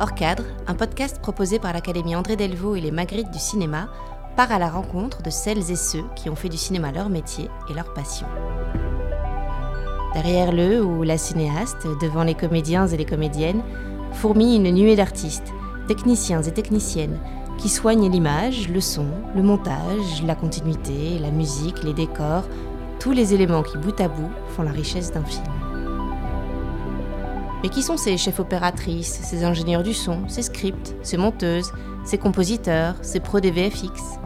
Hors un podcast proposé par l'Académie André Delvaux et les Magritte du cinéma part à la rencontre de celles et ceux qui ont fait du cinéma leur métier et leur passion. Derrière le ou la cinéaste, devant les comédiens et les comédiennes, fourmille une nuée d'artistes, techniciens et techniciennes, qui soignent l'image, le son, le montage, la continuité, la musique, les décors, tous les éléments qui bout à bout font la richesse d'un film. Mais qui sont ces chefs opératrices, ces ingénieurs du son, ces scripts, ces monteuses, ces compositeurs, ces pros des VFX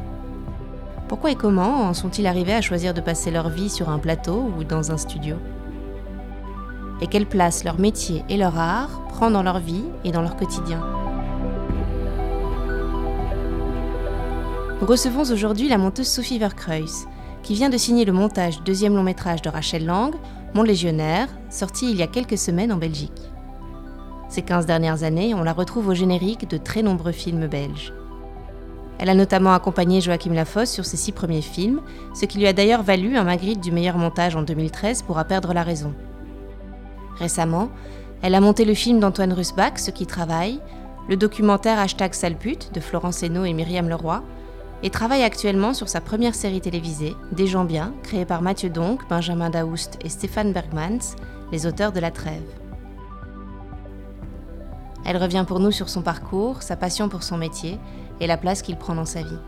Pourquoi et comment en sont-ils arrivés à choisir de passer leur vie sur un plateau ou dans un studio? Et quelle place leur métier et leur art prend dans leur vie et dans leur quotidien? Nous recevons aujourd'hui la monteuse Sophie Verkreuz, qui vient de signer le montage du deuxième long métrage de Rachel Lang, Mon Légionnaire, sorti il y a quelques semaines en Belgique. Ces 15 dernières années, on la retrouve au générique de très nombreux films belges. Elle a notamment accompagné Joachim Lafosse sur ses six premiers films, ce qui lui a d'ailleurs valu un Magritte du meilleur montage en 2013 pour À perdre la raison. Récemment, elle a monté le film d'Antoine Rusbach, Ce qui travaille, le documentaire Hashtag Salpute de Florence Hainaut et Myriam Leroy, et travaille actuellement sur sa première série télévisée, Des gens bien, créée par Mathieu Donk, Benjamin Daoust et Stéphane Bergmans, les auteurs de La Trêve. Elle revient pour nous sur son parcours, sa passion pour son métier et la place qu'il prend dans sa vie.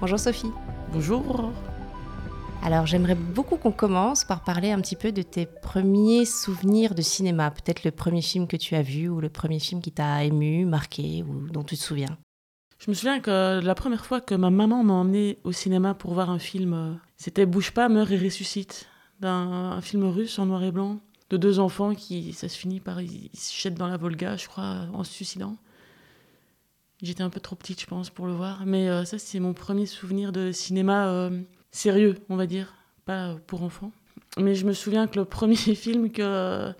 Bonjour Sophie. Bonjour. Alors j'aimerais beaucoup qu'on commence par parler un petit peu de tes premiers souvenirs de cinéma, peut-être le premier film que tu as vu ou le premier film qui t'a ému, marqué ou dont tu te souviens. Je me souviens que la première fois que ma maman m'a emmené au cinéma pour voir un film, euh, c'était Bouge pas, meurt et ressuscite, d'un film russe en noir et blanc, de deux enfants qui, ça se finit par, ils se jettent dans la Volga, je crois, en se suicidant. J'étais un peu trop petite, je pense, pour le voir, mais euh, ça c'est mon premier souvenir de cinéma. Euh, sérieux, on va dire, pas pour enfants. Mais je me souviens que le premier film que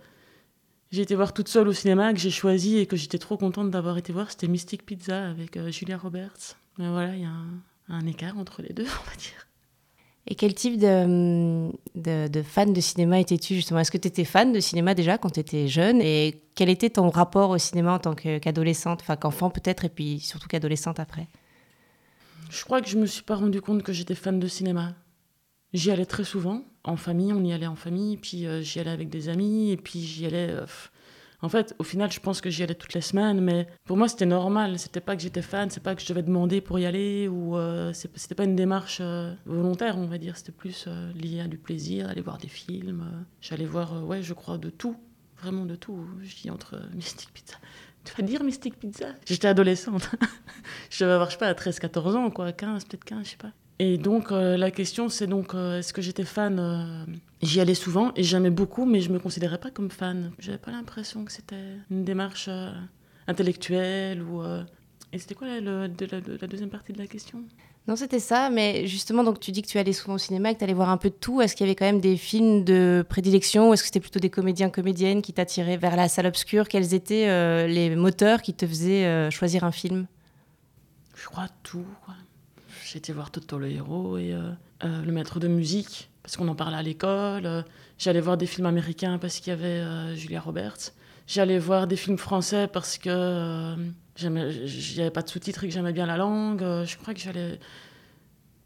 j'ai été voir toute seule au cinéma, que j'ai choisi et que j'étais trop contente d'avoir été voir, c'était Mystic Pizza avec euh, Julia Roberts. Mais voilà, il y a un, écart entre les deux, on va dire. Et quel type de, de, fan de cinéma étais-tu justement? Est-ce que tu étais fan de cinéma déjà quand tu étais jeune? Et quel était ton rapport au cinéma en tant qu'adolescente? Enfin, qu'enfant peut-être, et puis surtout qu'adolescente après? Je crois que je me suis pas rendu compte que j'étais fan de cinéma. J'y allais très souvent, en famille, on y allait en famille, puis euh, j'y allais avec des amis, et puis j'y allais. Euh, en fait, au final, je pense que j'y allais toutes les semaines, mais pour moi, c'était normal. C'était pas que j'étais fan, c'est pas que je devais demander pour y aller, ou euh, c'était pas une démarche volontaire, on va dire. C'était plus lié à du plaisir, aller voir des films. J'allais voir, ouais, je crois, de tout, vraiment de tout. Je dis entre Mystic Pizza, tu vas dire Mystic Pizza? J'étais adolescente. je devais avoir, je sais pas, 13-14 ans, quoi, 15, peut-être 15, je sais pas. Et donc, euh, la question, c'est donc, euh, est-ce que j'étais fan euh, J'y allais souvent et j'aimais beaucoup, mais je me considérais pas comme fan. J'avais pas l'impression que c'était une démarche intellectuelle ou. Et c'était quoi la deuxième partie de la question? Non, c'était ça, mais justement, donc tu dis que tu allais souvent au cinéma, que tu allais voir un peu de tout. Est-ce qu'il y avait quand même des films de prédilection ou est-ce que c'était plutôt des comédiens, comédiennes qui t'attiraient vers la salle obscure? Quels étaient les moteurs qui te faisaient choisir un film? Je crois tout. J'ai été voir Toto le héros et euh, Le maître de musique, parce qu'on en parlait à l'école. J'allais voir des films américains parce qu'il y avait Julia Roberts. J'allais voir des films français parce que il n'y avait pas de sous-titres et que j'aimais bien la langue. Euh, je crois que j'allais.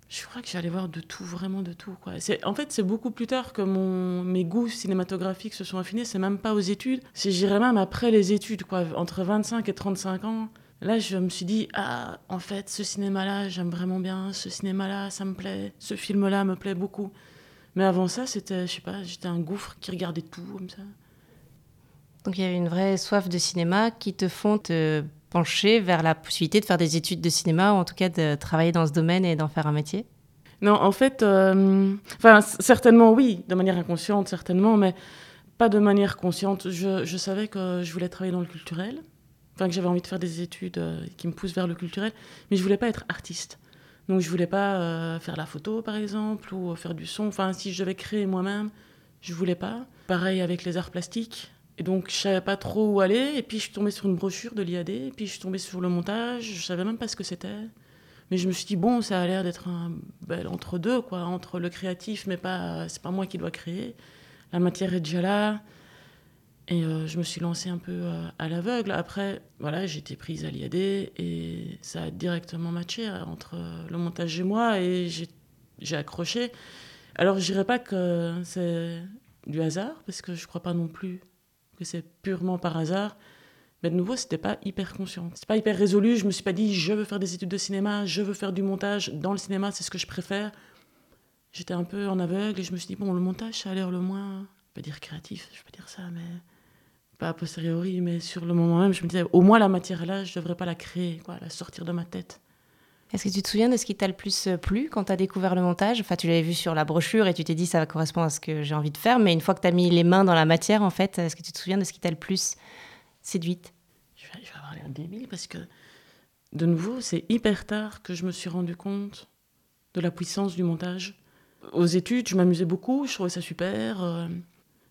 Je crois que j'allais voir de tout, vraiment de tout. Quoi. En fait, c'est beaucoup plus tard que mon, mes goûts cinématographiques se sont affinés. C'est même pas aux études. C'est, j'irais même après les études, quoi, entre 25 et 35 ans. Là, je me suis dit, ah, en fait, ce cinéma-là, j'aime vraiment bien. Ce cinéma-là, ça me plaît. Ce film-là me plaît beaucoup. Mais avant ça, c'était, je sais pas, j'étais un gouffre qui regardait tout comme ça. Donc il y avait une vraie soif de cinéma qui te font te pencher vers la possibilité de faire des études de cinéma, ou en tout cas de travailler dans ce domaine et d'en faire un métier? Non, en fait, euh, enfin, certainement oui, de manière inconsciente, certainement, mais pas de manière consciente. Je, je, savais que je voulais travailler dans le culturel, enfin que j'avais envie de faire des études euh, qui me poussent vers le culturel, mais je voulais pas être artiste. Donc je voulais pas euh, faire la photo, par exemple, ou faire du son. Enfin, si je devais créer moi-même, je voulais pas. Pareil avec les arts plastiques. Et donc, je savais pas trop où aller. Et puis, je suis tombée sur une brochure de l'IAD. Puis, je suis tombée sur le montage. Je savais même pas ce que c'était. Mais je me suis dit, bon, ça a l'air d'être un bel entre-deux, quoi. Entre le créatif, mais pas, c'est pas moi qui dois créer. La matière est déjà là. Et euh, je me suis lancée un peu euh, à l'aveugle. Après, voilà, j'ai été prise à l'IAD et ça a directement matché entre le montage et moi et j'ai accroché. Alors, je dirais pas que c'est du hasard, parce que je crois pas non plus que c'est purement par hasard. Mais de nouveau, c'était pas hyper conscient. C'était pas hyper résolu. Je me suis pas dit, je veux faire des études de cinéma, je veux faire du montage. Dans le cinéma, c'est ce que je préfère. J'étais un peu en aveugle et je me suis dit, bon, le montage, ça a l'air le moins, je peux dire créatif, je peux dire ça, mais pas a posteriori, mais sur le moment même, je me disais, au moins la matière là, je devrais pas la créer, quoi, la sortir de ma tête. Est-ce que tu te souviens de ce qui t'a le plus euh, plu quand tu as découvert le montage? Enfin, tu l'avais vu sur la brochure et tu t'es dit ça correspond à ce que j'ai envie de faire, mais une fois que tu as mis les mains dans la matière, en fait, est-ce que tu te souviens de ce qui t'a le plus séduite? Je vais, je vais avoir l'air débile parce que, de nouveau, c'est hyper tard que je me suis rendu compte de la puissance du montage. Aux études, je m'amusais beaucoup, je trouvais ça super. Euh,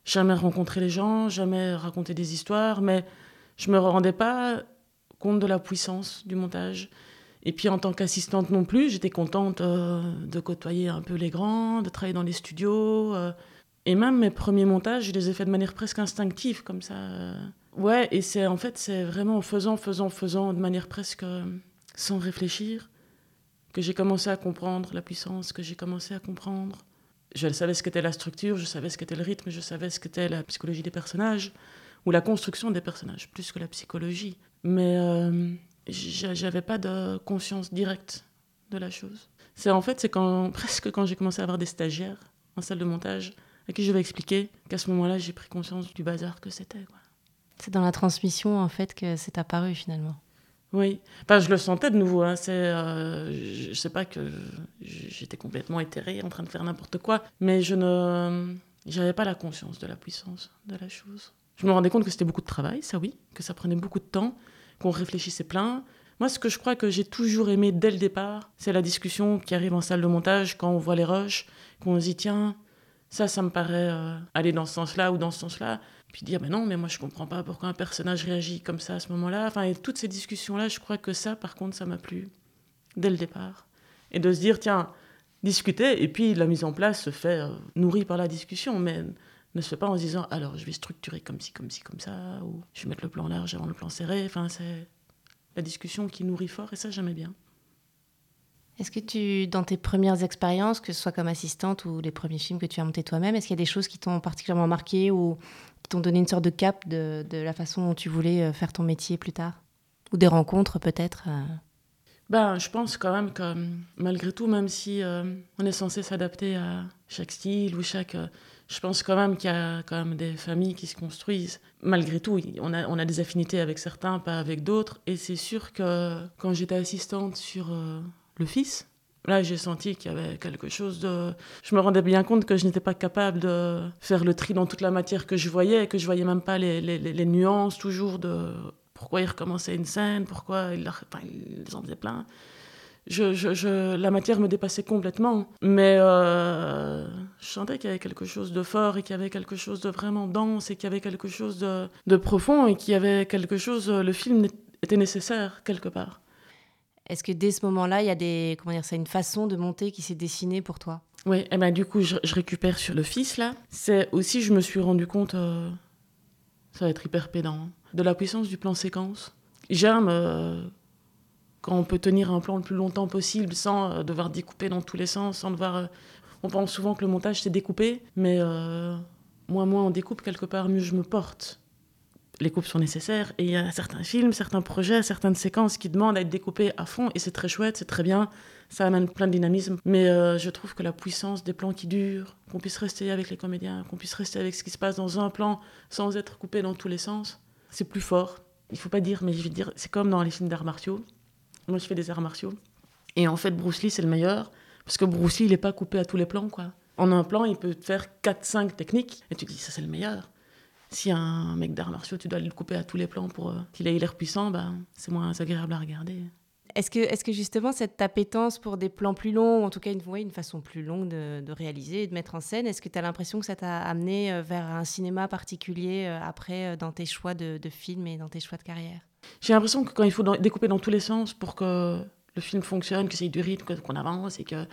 jamais rencontré les gens, jamais raconté des histoires, mais je me rendais pas compte de la puissance du montage. Et puis en tant qu'assistante non plus, j'étais contente euh, de côtoyer un peu les grands, de travailler dans les studios. Euh. et même mes premiers montages, je les ai faits de manière presque instinctive, comme ça. Ouais, et c'est en fait, c'est vraiment en faisant, faisant, faisant, de manière presque sans réfléchir, que j'ai commencé à comprendre la puissance, que j'ai commencé à comprendre. Je savais ce qu'était la structure, je savais ce qu'était le rythme, je savais ce qu'était la psychologie des personnages, ou la construction des personnages, plus que la psychologie. Mais euh, j'avais pas de conscience directe de la chose. C'est en fait, c'est quand, presque quand j'ai commencé à avoir des stagiaires en salle de montage à qui je vais expliquer qu'à ce moment-là, j'ai pris conscience du bazar que c'était. C'est dans la transmission, en fait, que c'est apparu finalement. Oui, enfin, je le sentais de nouveau. Hein. C'est, euh, je, sais pas que j'étais complètement éthérée, en train de faire n'importe quoi, mais je ne, j'avais pas la conscience de la puissance de la chose. Je me rendais compte que c'était beaucoup de travail, ça oui, que ça prenait beaucoup de temps, qu'on réfléchissait plein. Moi, ce que je crois que j'ai toujours aimé dès le départ, c'est la discussion qui arrive en salle de montage quand on voit les rushs, qu'on se dit tiens, ça, ça me paraît euh, aller dans ce sens-là ou dans ce sens-là. Puis dire, mais non, mais moi je comprends pas pourquoi un personnage réagit comme ça à ce moment-là. Enfin, toutes ces discussions-là, je crois que ça, par contre, ça m'a plu dès le départ. Et de se dire, tiens, discuter, et puis la mise en place se fait euh, nourrie par la discussion, mais ne se fait pas en se disant, alors je vais structurer comme ci, comme ci, comme ça, ou je vais mettre le plan large avant le plan serré. Enfin, c'est la discussion qui nourrit fort, et ça, j'aimais bien. Est-ce que tu, dans tes premières expériences, que ce soit comme assistante ou les premiers films que tu as montés toi-même, est-ce qu'il y a des choses qui t'ont particulièrement marqué t'ont donné une sorte de cap de, la façon dont tu voulais euh, faire ton métier plus tard? Ou des rencontres peut-être euh? ben, Je pense quand même que malgré tout, même si euh, on est censé s'adapter à chaque style ou chaque... je pense quand même qu'il y a quand même des familles qui se construisent. Malgré tout, on a, on a des affinités avec certains, pas avec d'autres. Et c'est sûr que quand j'étais assistante sur le fils, Là, j'ai senti qu'il y avait quelque chose de. Je me rendais bien compte que je n'étais pas capable de faire le tri dans toute la matière que je voyais, que je voyais même pas les, les, les nuances toujours de pourquoi il recommençait une scène, pourquoi il, enfin, il en faisait plein. Je, je, je, la matière me dépassait complètement, mais euh, je sentais qu'il y avait quelque chose de fort et qu'il y avait quelque chose de vraiment dense et qu'il y avait quelque chose de, de profond et qu'il y avait quelque chose. Le film était nécessaire quelque part. Est-ce que dès ce moment-là, il y a des, comment dire, c'est une façon de monter qui s'est dessinée pour toi? Oui, eh ben du coup, je, récupère sur le fils là. C'est aussi, je me suis rendu compte, euh, ça va être hyper pédant, hein, de la puissance du plan séquence. J'aime euh, quand on peut tenir un plan le plus longtemps possible sans euh, devoir découper dans tous les sens, sans devoir. on pense souvent que le montage c'est découpé, mais moins moins on découpe quelque part, mieux je me porte les coupes sont nécessaires et il y a certains films, certains projets, certaines séquences qui demandent à être découpées à fond et c'est très chouette, c'est très bien, ça amène plein de dynamisme. Mais euh, je trouve que la puissance des plans qui durent, qu'on puisse rester avec les comédiens, qu'on puisse rester avec ce qui se passe dans un plan sans être coupé dans tous les sens, c'est plus fort. Il faut pas dire, mais je vais dire, c'est comme dans les films d'arts martiaux. Moi, je fais des arts martiaux. Et en fait, Bruce Lee, c'est le meilleur parce que Bruce Lee, il n'est pas coupé à tous les plans, quoi. En un plan, il peut faire 4-5 techniques et tu te dis, ça, c'est le meilleur si un mec d'arts martiaux, tu dois le couper à tous les plans pour euh, qu'il ait l'air puissant, bah, c'est moins agréable à regarder. Est-ce que, est que justement cette appétence pour des plans plus longs, ou en tout cas une, une façon plus longue de, réaliser et de mettre en scène, est-ce que tu as l'impression que ça t'a amené euh, vers un cinéma particulier euh, après dans tes choix de, de films et dans tes choix de carrière? J'ai l'impression que quand il faut découper dans tous les sens pour que le film fonctionne, que c'est du rythme, qu'on avance et qu'il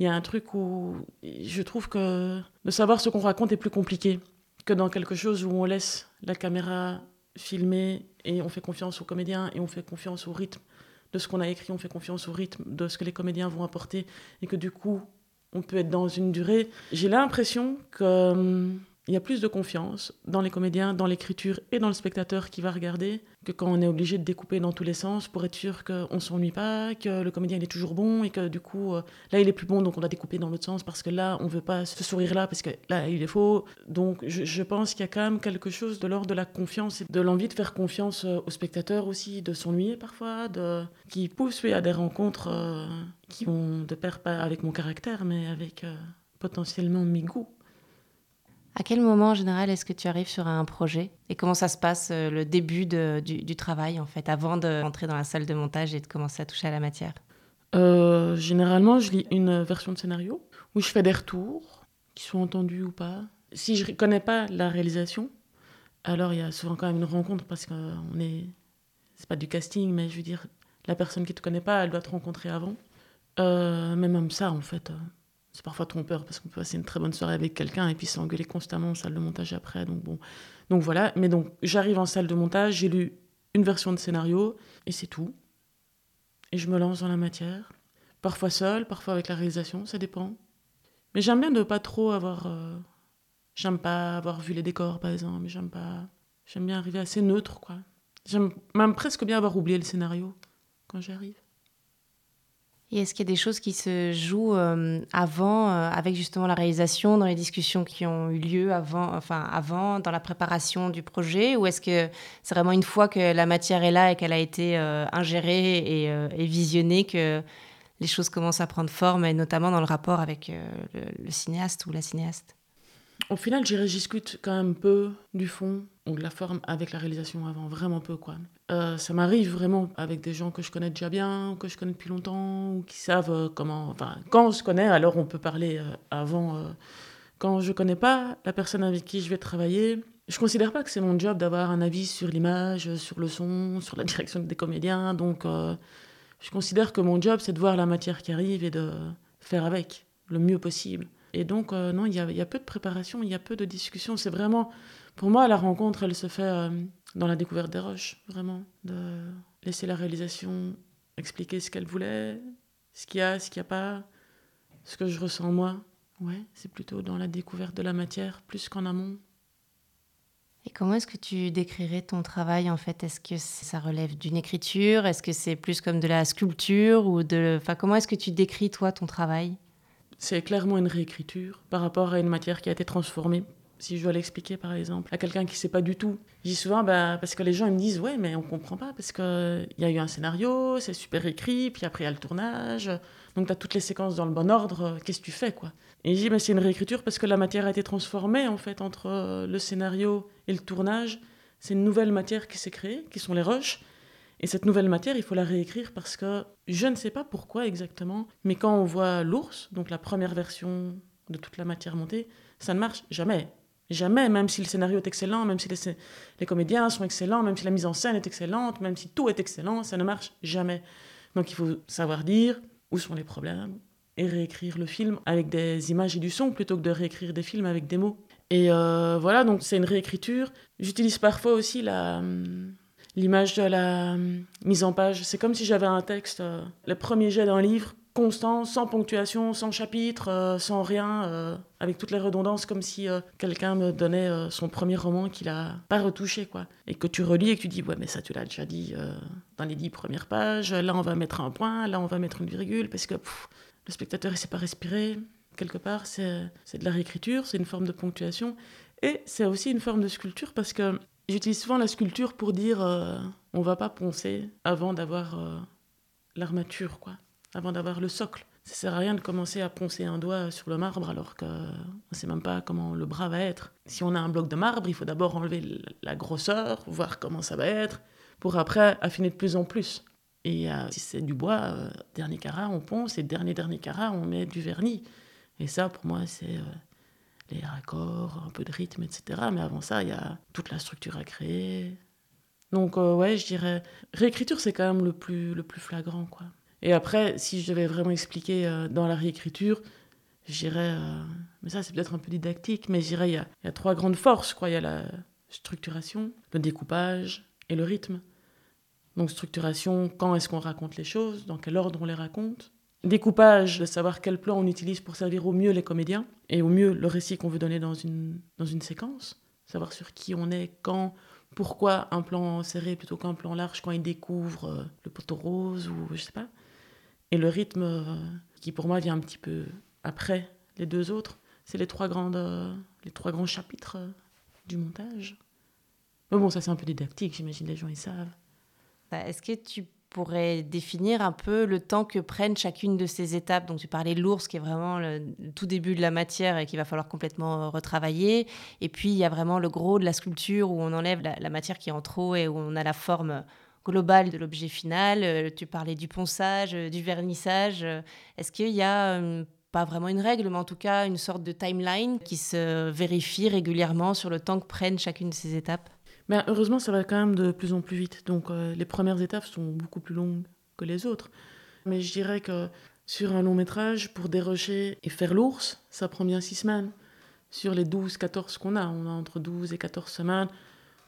y a un truc où je trouve que de savoir ce qu'on raconte est plus compliqué que dans quelque chose où on laisse la caméra filmer et on fait confiance aux comédiens et on fait confiance au rythme de ce qu'on a écrit, on fait confiance au rythme de ce que les comédiens vont apporter et que du coup, on peut être dans une durée. J'ai l'impression qu'il hum, y a plus de confiance dans les comédiens, dans l'écriture et dans le spectateur qui va regarder que quand on est obligé de découper dans tous les sens pour être sûr qu'on ne s'ennuie pas, que le comédien il est toujours bon et que du coup, euh, là il est plus bon donc on doit découper dans l'autre sens parce que là on veut pas ce sourire là parce que là il est faux. Donc je, pense qu'il y a quand même quelque chose de l'ordre de la confiance et de l'envie de faire confiance euh, au spectateur aussi, de s'ennuyer parfois, de, qui pousse à des rencontres euh, qui vont de pair pas avec mon caractère mais avec potentiellement mes goûts. À quel moment en général est-ce que tu arrives sur un projet et comment ça se passe euh, le début du, travail en fait avant d'entrer dans la salle de montage et de commencer à toucher à la matière? Euh, Généralement, je lis une version de scénario où je fais des retours qui sont entendus ou pas. Si je ne connais pas la réalisation, alors il y a souvent quand même une rencontre parce qu'on est c'est pas du casting, mais je veux dire la personne qui te connaît pas, elle doit te rencontrer avant. Euh, mais même ça en fait c'est parfois trompeur parce qu'on peut passer une très bonne soirée avec quelqu'un et puis s'engueuler constamment en salle de montage après. Donc bon, donc voilà. Mais donc j'arrive en salle de montage, j'ai lu une version de scénario et c'est tout. Et je me lance dans la matière. Parfois seul, parfois avec la réalisation, ça dépend. Mais j'aime bien de pas trop avoir. Euh, j'aime pas avoir vu les décors par exemple. J'aime pas. J'aime bien arriver assez neutre quoi. J'aime même presque bien avoir oublié le scénario quand j'arrive. Et est-ce qu'il y a des choses qui se jouent euh, avant, euh, avec justement la réalisation, dans les discussions qui ont eu lieu avant, enfin avant, dans la préparation du projet, ou est-ce que c'est vraiment une fois que la matière est là et qu'elle a été euh, ingérée et, visionnée que les choses commencent à prendre forme, et notamment dans le rapport avec le, cinéaste ou la cinéaste? Au final, j'y discute quand même peu du fond ou de la forme avec la réalisation avant, vraiment peu quoi. Euh, ça m'arrive vraiment avec des gens que je connais déjà bien, que je connais depuis longtemps, ou qui savent euh, comment. Enfin, quand je connais, alors on peut parler euh, avant. quand je connais pas la personne avec qui je vais travailler, je considère pas que c'est mon job d'avoir un avis sur l'image, sur le son, sur la direction des comédiens. Donc, je considère que mon job, c'est de voir la matière qui arrive et de faire avec le mieux possible. Et donc, non, il y a, peu de préparation, il y a peu de discussion. C'est vraiment, pour moi, la rencontre, elle se fait dans la découverte des roches, vraiment, de laisser la réalisation expliquer ce qu'elle voulait, ce qu'il y a, ce qu'il n'y a pas, ce que je ressens moi. Ouais, c'est plutôt dans la découverte de la matière plus qu'en amont. Et comment est-ce que tu décrirais ton travail en fait? Est-ce que ça relève d'une écriture? Est-ce que c'est plus comme de la sculpture ou de enfin comment est-ce que tu décris toi ton travail? C'est clairement une réécriture par rapport à une matière qui a été transformée si je dois l'expliquer par exemple à quelqu'un qui ne sait pas du tout. Dis souvent, bah, parce que les gens me disent, ouais, mais on comprend pas, parce qu'il y a eu un scénario, c'est super écrit, puis après il y a le tournage, donc tu as toutes les séquences dans le bon ordre, qu'est-ce que tu fais quoi? Et je dis, mais c'est une réécriture parce que la matière a été transformée en fait entre euh, le scénario et le tournage. C'est une nouvelle matière qui s'est créée, qui sont les roches. Et cette nouvelle matière, il faut la réécrire parce que je ne sais pas pourquoi exactement, mais quand on voit l'ours, donc la première version de toute la matière montée, ça ne marche jamais. Jamais, même si le scénario est excellent, même si les, comédiens sont excellents, même si la mise en scène est excellente, même si tout est excellent, ça ne marche jamais. Donc il faut savoir dire où sont les problèmes et réécrire le film avec des images et du son plutôt que de réécrire des films avec des mots. Et euh, voilà, donc c'est une réécriture. J'utilise parfois aussi la, hum, l'image de la hum, mise en page. C'est comme si j'avais un texte, euh, le premier jet d'un livre, constant, sans ponctuation, sans chapitre, euh, sans rien, euh, avec toutes les redondances, comme si euh, quelqu'un me donnait son premier roman qu'il a pas retouché, quoi. Et que tu relis et que tu dis, ouais, mais ça, tu l'as déjà dit dans les dix premières pages, là, on va mettre un point, là, on va mettre une virgule, parce que le spectateur, il sait pas respirer. Quelque part, c'est de la réécriture, c'est une forme de ponctuation, et c'est aussi une forme de sculpture, parce que j'utilise souvent la sculpture pour dire, on va pas poncer avant d'avoir l'armature, quoi avant d'avoir le socle. Ça sert à rien de commencer à poncer un doigt sur le marbre alors qu'on ne sait même pas comment le bras va être. Si on a un bloc de marbre, il faut d'abord enlever la grosseur, voir comment ça va être, pour après affiner de plus en plus. Et euh, si c'est du bois, euh, dernier carat, on ponce, et dernier dernier carat, on met du vernis. Et ça, pour moi, c'est euh, les raccords, un peu de rythme, etc. Mais avant ça, il y a toute la structure à créer. Donc, ouais, je dirais, réécriture, c'est quand même le plus, le plus flagrant, quoi. Et après, si je devais vraiment expliquer euh, dans la réécriture, je dirais, euh, mais ça c'est peut-être un peu didactique, mais je dirais il y y a trois grandes forces. Quoi. Il y a la structuration, le découpage et le rythme. Donc structuration, quand est-ce qu'on raconte les choses, dans quel ordre on les raconte. Découpage, de savoir quel plan on utilise pour servir au mieux les comédiens et au mieux le récit qu'on veut donner dans une, dans une séquence. Savoir sur qui on est, quand, pourquoi un plan serré plutôt qu'un plan large quand il découvre euh, le poteau rose ou je sais pas. Et le rythme euh, qui pour moi vient un petit peu après les deux autres, c'est les trois grandes, euh, les trois grands chapitres du montage. Mais bon, ça c'est un peu didactique, j'imagine les gens ils savent. Bah, est-ce que tu pourrais définir un peu le temps que prennent chacune de ces étapes? Donc tu parlais de l'ours qui est vraiment le tout début de la matière et qu'il va falloir complètement retravailler. Et puis il y a vraiment le gros de la sculpture où on enlève la, la matière qui est en trop et où on a la forme globale de l'objet final. Euh, tu parlais du ponçage, euh, du vernissage. Est-ce qu'il y a euh, pas vraiment une règle, mais en tout cas une sorte de timeline qui se vérifie régulièrement sur le temps que prennent chacune de ces étapes? Mais heureusement, ça va quand même de plus en plus vite. Donc les premières étapes sont beaucoup plus longues que les autres. Mais je dirais que sur un long métrage, pour dérocher et faire l'ours, ça prend bien six semaines. Sur les 12-14 qu'on a, on a entre 12 et 14 semaines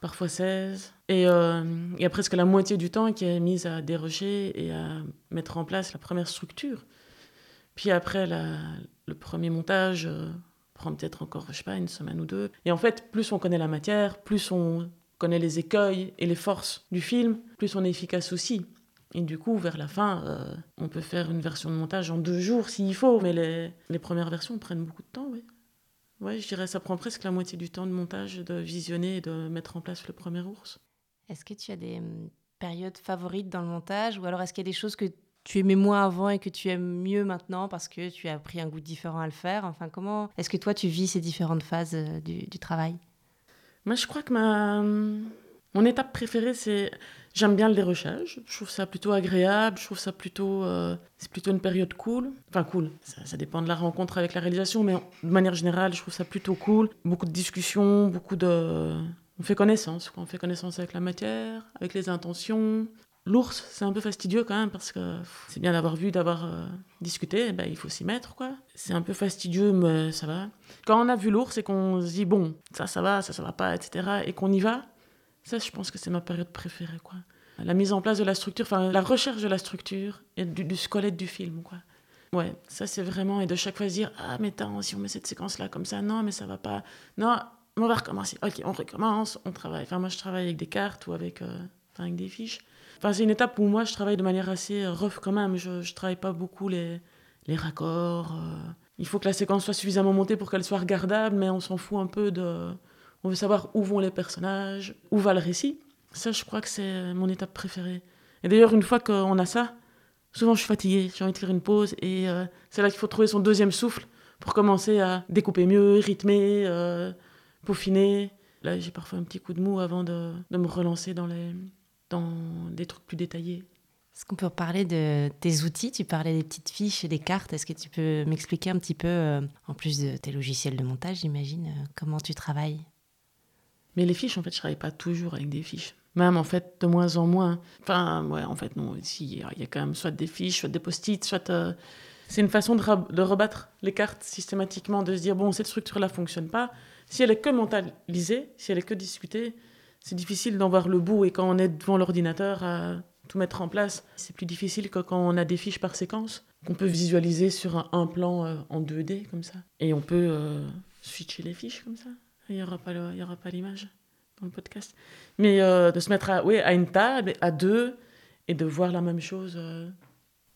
parfois 16. Et euh, il y a presque la moitié du temps qui est mise à déroger et à mettre en place la première structure. Puis après, le premier montage euh, prend peut-être encore, je sais pas, une semaine ou deux. Et en fait, plus on connaît la matière, plus on connaît les écueils et les forces du film, plus on est efficace aussi. Et du coup, vers la fin, euh, on peut faire une version de montage en deux jours s'il faut, mais les, les premières versions prennent beaucoup de temps, oui. Ouais, je dirais ça prend presque la moitié du temps de montage, de visionner et de mettre en place le premier ours. Est-ce que tu as des hum, périodes favorites dans le montage? Ou alors est-ce qu'il y a des choses que tu aimais moins avant et que tu aimes mieux maintenant parce que tu as pris un goût différent à le faire? Enfin, comment est-ce que toi tu vis ces différentes phases euh, du, du travail? Moi, je crois que ma hum, mon étape préférée, c'est J'aime bien le dérochage, je trouve ça plutôt agréable, je trouve ça plutôt... Euh, c'est plutôt une période cool. Enfin cool, ça, dépend de la rencontre avec la réalisation, mais de manière générale, je trouve ça plutôt cool. Beaucoup de discussions, beaucoup de... On fait connaissance, on fait connaissance avec la matière, avec les intentions. L'ours, c'est un peu fastidieux quand même, parce que c'est bien d'avoir vu, d'avoir euh, discuté, ben, il faut s'y mettre, quoi. C'est un peu fastidieux, mais ça va. Quand on a vu l'ours et qu'on se dit, bon, ça, ça va, ça, ça va pas, etc., et qu'on y va, ça, je pense que c'est ma période préférée, quoi. La mise en place de la structure, enfin, la recherche de la structure et du, squelette du film, quoi. Ouais, ça, c'est vraiment... Et de chaque fois se dire, ah, mais attends, si on met cette séquence-là comme ça, non, mais ça va pas. Non, on va recommencer. Ok, on recommence, on travaille. Enfin, moi, je travaille avec des cartes ou avec, euh, enfin, avec des fiches. Enfin, c'est une étape où moi, je travaille de manière assez euh, rough quand même. Je, je travaille pas beaucoup les, les raccords. Euh. Il faut que la séquence soit suffisamment montée pour qu'elle soit regardable, mais on s'en fout un peu de on veut savoir où vont les personnages, où va le récit. Ça, je crois que c'est mon étape préférée. Et d'ailleurs, une fois qu'on a ça, souvent je suis fatiguée, j'ai envie de faire une pause, et euh, c'est là qu'il faut trouver son deuxième souffle pour commencer à découper mieux, rythmer, euh, peaufiner. Là, j'ai parfois un petit coup de mou avant de, me relancer dans, les, dans des trucs plus détaillés. Est-ce qu'on peut parler de tes outils? Tu parlais des petites fiches et des cartes. Est-ce que tu peux m'expliquer un petit peu, euh, en plus de tes logiciels de montage, j'imagine, comment tu travailles? Mais les fiches, en fait, je travaille pas toujours avec des fiches. Même, en fait, de moins en moins. Enfin, ouais, en fait, non. Ici, il y a quand même soit des fiches, soit des post-it, soit... Euh, c'est une façon de, de, rebattre les cartes systématiquement, de se dire, bon, cette structure-là fonctionne pas. Si elle est que mentalisée, si elle est que discutée, c'est difficile d'en voir le bout. Et quand on est devant l'ordinateur à tout mettre en place, c'est plus difficile que quand on a des fiches par séquence, qu'on peut visualiser sur un, plan euh, en 2D, comme ça. Et on peut euh, switcher les fiches comme ça. Il n'y aura pas l'image dans le podcast. Mais euh, de se mettre à, oui, à une table, à deux, et de voir la même chose. Euh.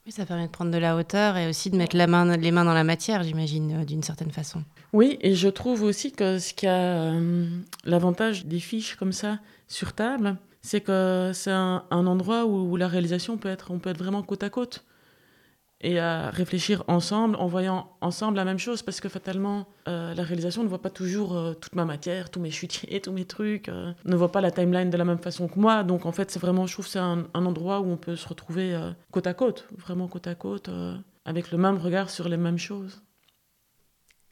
Oui, ça permet de prendre de la hauteur et aussi de mettre la main, les mains dans la matière, j'imagine, euh, d'une certaine façon. Oui, et je trouve aussi que ce qui a l'avantage des fiches comme ça sur table, c'est que c'est un, un, endroit où, où, la réalisation peut être, on peut être vraiment côte à côte et à réfléchir ensemble en voyant ensemble la même chose parce que fatalement euh, la réalisation ne voit pas toujours euh, toute ma matière, tous mes chutiers, tous mes trucs, euh, ne voit pas la timeline de la même façon que moi. Donc en fait c'est vraiment, je trouve c'est un, endroit où on peut se retrouver côte à côte, vraiment côte à côte, avec le même regard sur les mêmes choses.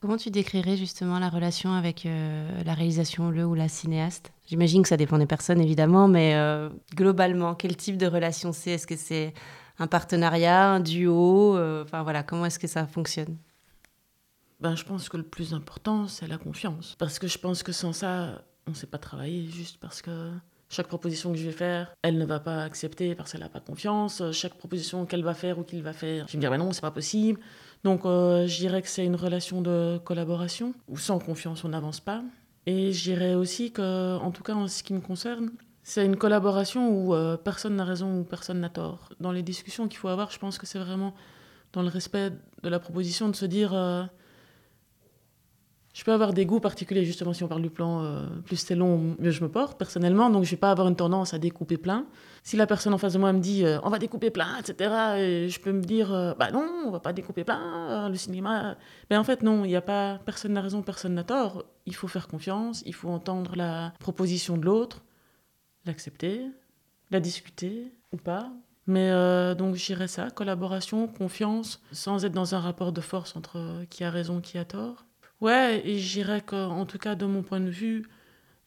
Comment tu décrirais justement la relation avec la réalisation, le ou la cinéaste? J'imagine que ça dépend des personnes évidemment, mais globalement, quel type de relation c'est? Est-ce que c'est un partenariat, un duo euh, Enfin voilà, comment est-ce que ça fonctionne? Ben, je pense que le plus important, c'est la confiance. Parce que je pense que sans ça, on ne sait pas travailler juste parce que chaque proposition que je vais faire, elle ne va pas accepter parce qu'elle n'a pas confiance. Chaque proposition qu'elle va faire ou qu'il va faire, je vais me dire, ben non, c'est pas possible. Donc, euh, je dirais que c'est une relation de collaboration où sans confiance, on n'avance pas. Et je dirais aussi que, en tout cas, en ce qui me concerne, c'est une collaboration où euh, personne n'a raison ou personne n'a tort. Dans les discussions qu'il faut avoir, je pense que c'est vraiment dans le respect de la proposition de se dire. Euh, je peux avoir des goûts particuliers, justement, si on parle du plan, euh, plus c'est long, mieux je me porte, personnellement. Donc, je vais pas avoir une tendance à découper plein. Si la personne en face de moi me dit, on va découper plein, etc., et je peux me dire, bah non, on va pas découper plein, le cinéma. Mais en fait, non, il n'y a pas, personne n'a raison, personne n'a tort. Il faut faire confiance, il faut entendre la proposition de l'autre, l'accepter, la discuter ou pas. Mais donc, j'irais ça, collaboration, confiance, sans être dans un rapport de force entre qui a raison, qui a tort. Ouais, et je dirais qu'en tout cas, de mon point de vue,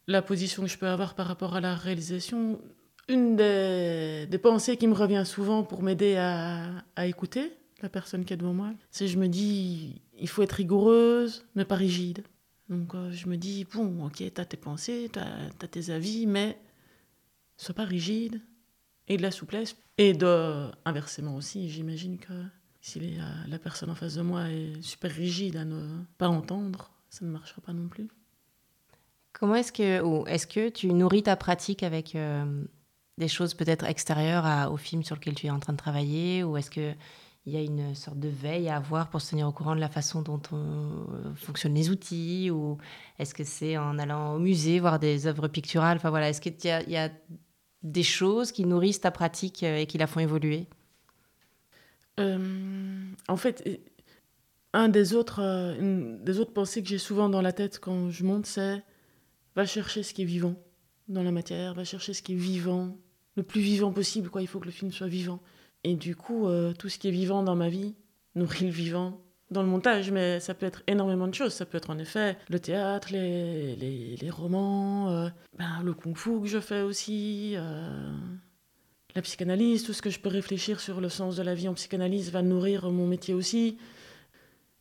la position que je peux avoir par rapport à la réalisation, une des, pensées qui me revient souvent pour m'aider à, à, écouter la personne qui est devant moi, c'est je me dis, il faut être rigoureuse, mais pas rigide. Donc euh, je me dis, bon, ok, t'as tes pensées, t'as as tes avis, mais sois pas rigide, et de la souplesse. Et de, inversement aussi, j'imagine que si la personne en face de moi est super rigide à ne pas entendre, ça ne marchera pas non plus. Comment est-ce que, ou est-ce que tu nourris ta pratique avec euh, des choses peut-être extérieures au film sur lequel tu es en train de travailler, ou est-ce que il y a une sorte de veille à avoir pour se tenir au courant de la façon dont on euh, fonctionnent les outils, ou est-ce que c'est en allant au musée voir des œuvres picturales? Enfin voilà, est-ce qu'il y, a des choses qui nourrissent ta pratique euh, et qui la font évoluer? Euh, en fait, un des autres, euh, une des autres pensées que j'ai souvent dans la tête quand je monte, c'est va chercher ce qui est vivant dans la matière, va chercher ce qui est vivant, le plus vivant possible. Quoi. Il faut que le film soit vivant. Et du coup, tout ce qui est vivant dans ma vie nourrit le vivant dans le montage, mais ça peut être énormément de choses. Ça peut être en effet le théâtre, les, les, les romans, ben, le kung-fu que je fais aussi la psychanalyse, tout ce que je peux réfléchir sur le sens de la vie en psychanalyse va nourrir mon métier aussi.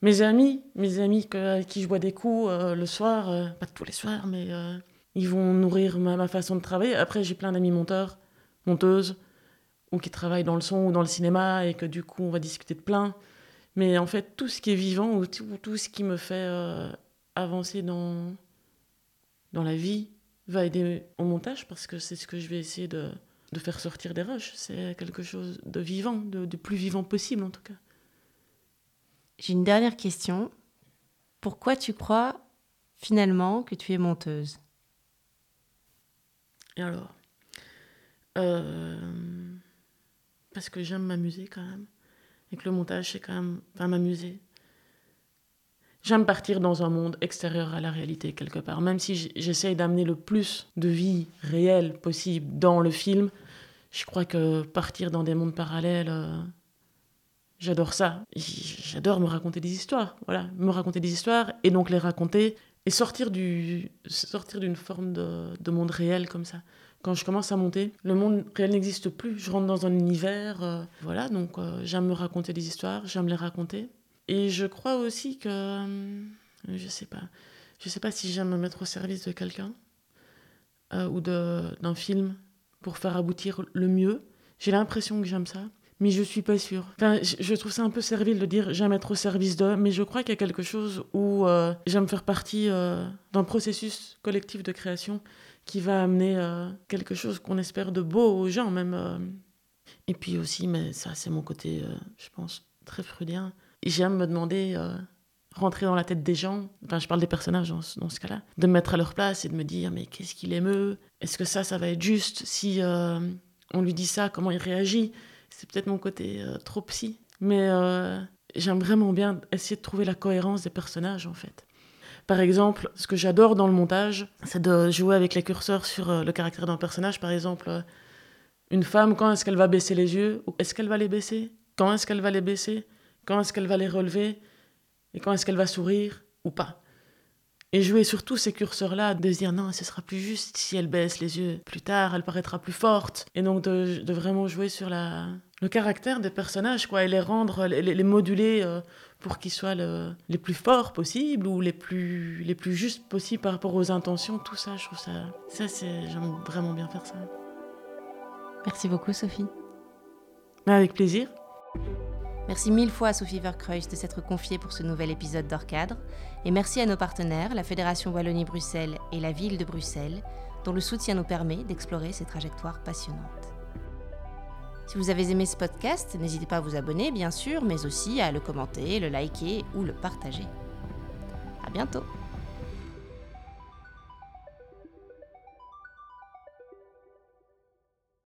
Mes amis, mes amis que, qui je bois des coups euh, le soir, euh, pas tous les soirs, mais euh, ils vont nourrir ma, façon de travailler. Après, j'ai plein d'amis monteurs, monteuses, ou qui travaillent dans le son ou dans le cinéma, et que du coup, on va discuter de plein. Mais en fait, tout ce qui est vivant, ou tout, tout ce qui me fait avancer dans, dans la vie, va aider au montage, parce que c'est ce que je vais essayer de, de faire sortir des roches. C'est quelque chose de vivant, de, plus vivant possible en tout cas. J'ai une dernière question. Pourquoi tu crois finalement que tu es monteuse? Et alors? Euh, Parce que j'aime m'amuser quand même. Et que le montage, c'est quand même pas m'amuser. J'aime partir dans un monde extérieur à la réalité quelque part. Même si j'essaye d'amener le plus de vie réelle possible dans le film, je crois que partir dans des mondes parallèles, euh, j'adore ça. J'adore me raconter des histoires. Voilà, me raconter des histoires et donc les raconter et sortir du sortir d'une forme de, monde réel comme ça. Quand je commence à monter, le monde réel n'existe plus. Je rentre dans un univers. Euh, voilà, donc euh, j'aime me raconter des histoires, j'aime les raconter. Et je crois aussi que. Euh, je sais pas. Je sais pas si j'aime me mettre au service de quelqu'un ou d'un film pour faire aboutir le mieux. J'ai l'impression que j'aime ça, mais je suis pas sûre. Enfin, je, trouve ça un peu servile de dire j'aime être au service de, mais je crois qu'il y a quelque chose où euh, j'aime faire partie d'un processus collectif de création qui va amener quelque chose qu'on espère de beau aux gens, même. Et puis aussi, mais ça, c'est mon côté, je pense, très freudien j'aime me demander, euh, rentrer dans la tête des gens, enfin je parle des personnages dans, ce cas-là, de me mettre à leur place et de me dire mais qu'est-ce qu'il émeut Est-ce que ça, ça va être juste Si euh, on lui dit ça, comment il réagit? C'est peut-être mon côté euh, trop psy. Mais j'aime vraiment bien essayer de trouver la cohérence des personnages en fait. Par exemple, ce que j'adore dans le montage, c'est de jouer avec les curseurs sur le caractère d'un personnage. Par exemple, une femme, quand est-ce qu'elle va baisser les yeux? Est-ce qu'elle va les baisser? Quand est-ce qu'elle va les baisser? Quand est-ce qu'elle va les relever? Et quand est-ce qu'elle va sourire? Ou pas. Et jouer surtout ces curseurs-là, de se dire non, ce sera plus juste si elle baisse les yeux. Plus tard, elle paraîtra plus forte. Et donc de, de vraiment jouer sur la, le caractère des personnages, quoi, et les rendre, les, les moduler euh, pour qu'ils soient le, les plus forts possibles ou les plus, les plus justes possibles par rapport aux intentions. Tout ça, je trouve ça, ça c'est, j'aime vraiment bien faire ça. Merci beaucoup, Sophie. Avec plaisir. Merci mille fois à Sophie Verkreuz de s'être confiée pour ce nouvel épisode d'Orcadre. Et merci à nos partenaires, la Fédération Wallonie-Bruxelles et la ville de Bruxelles, dont le soutien nous permet d'explorer ces trajectoires passionnantes. Si vous avez aimé ce podcast, n'hésitez pas à vous abonner, bien sûr, mais aussi à le commenter, le liker ou le partager. À bientôt!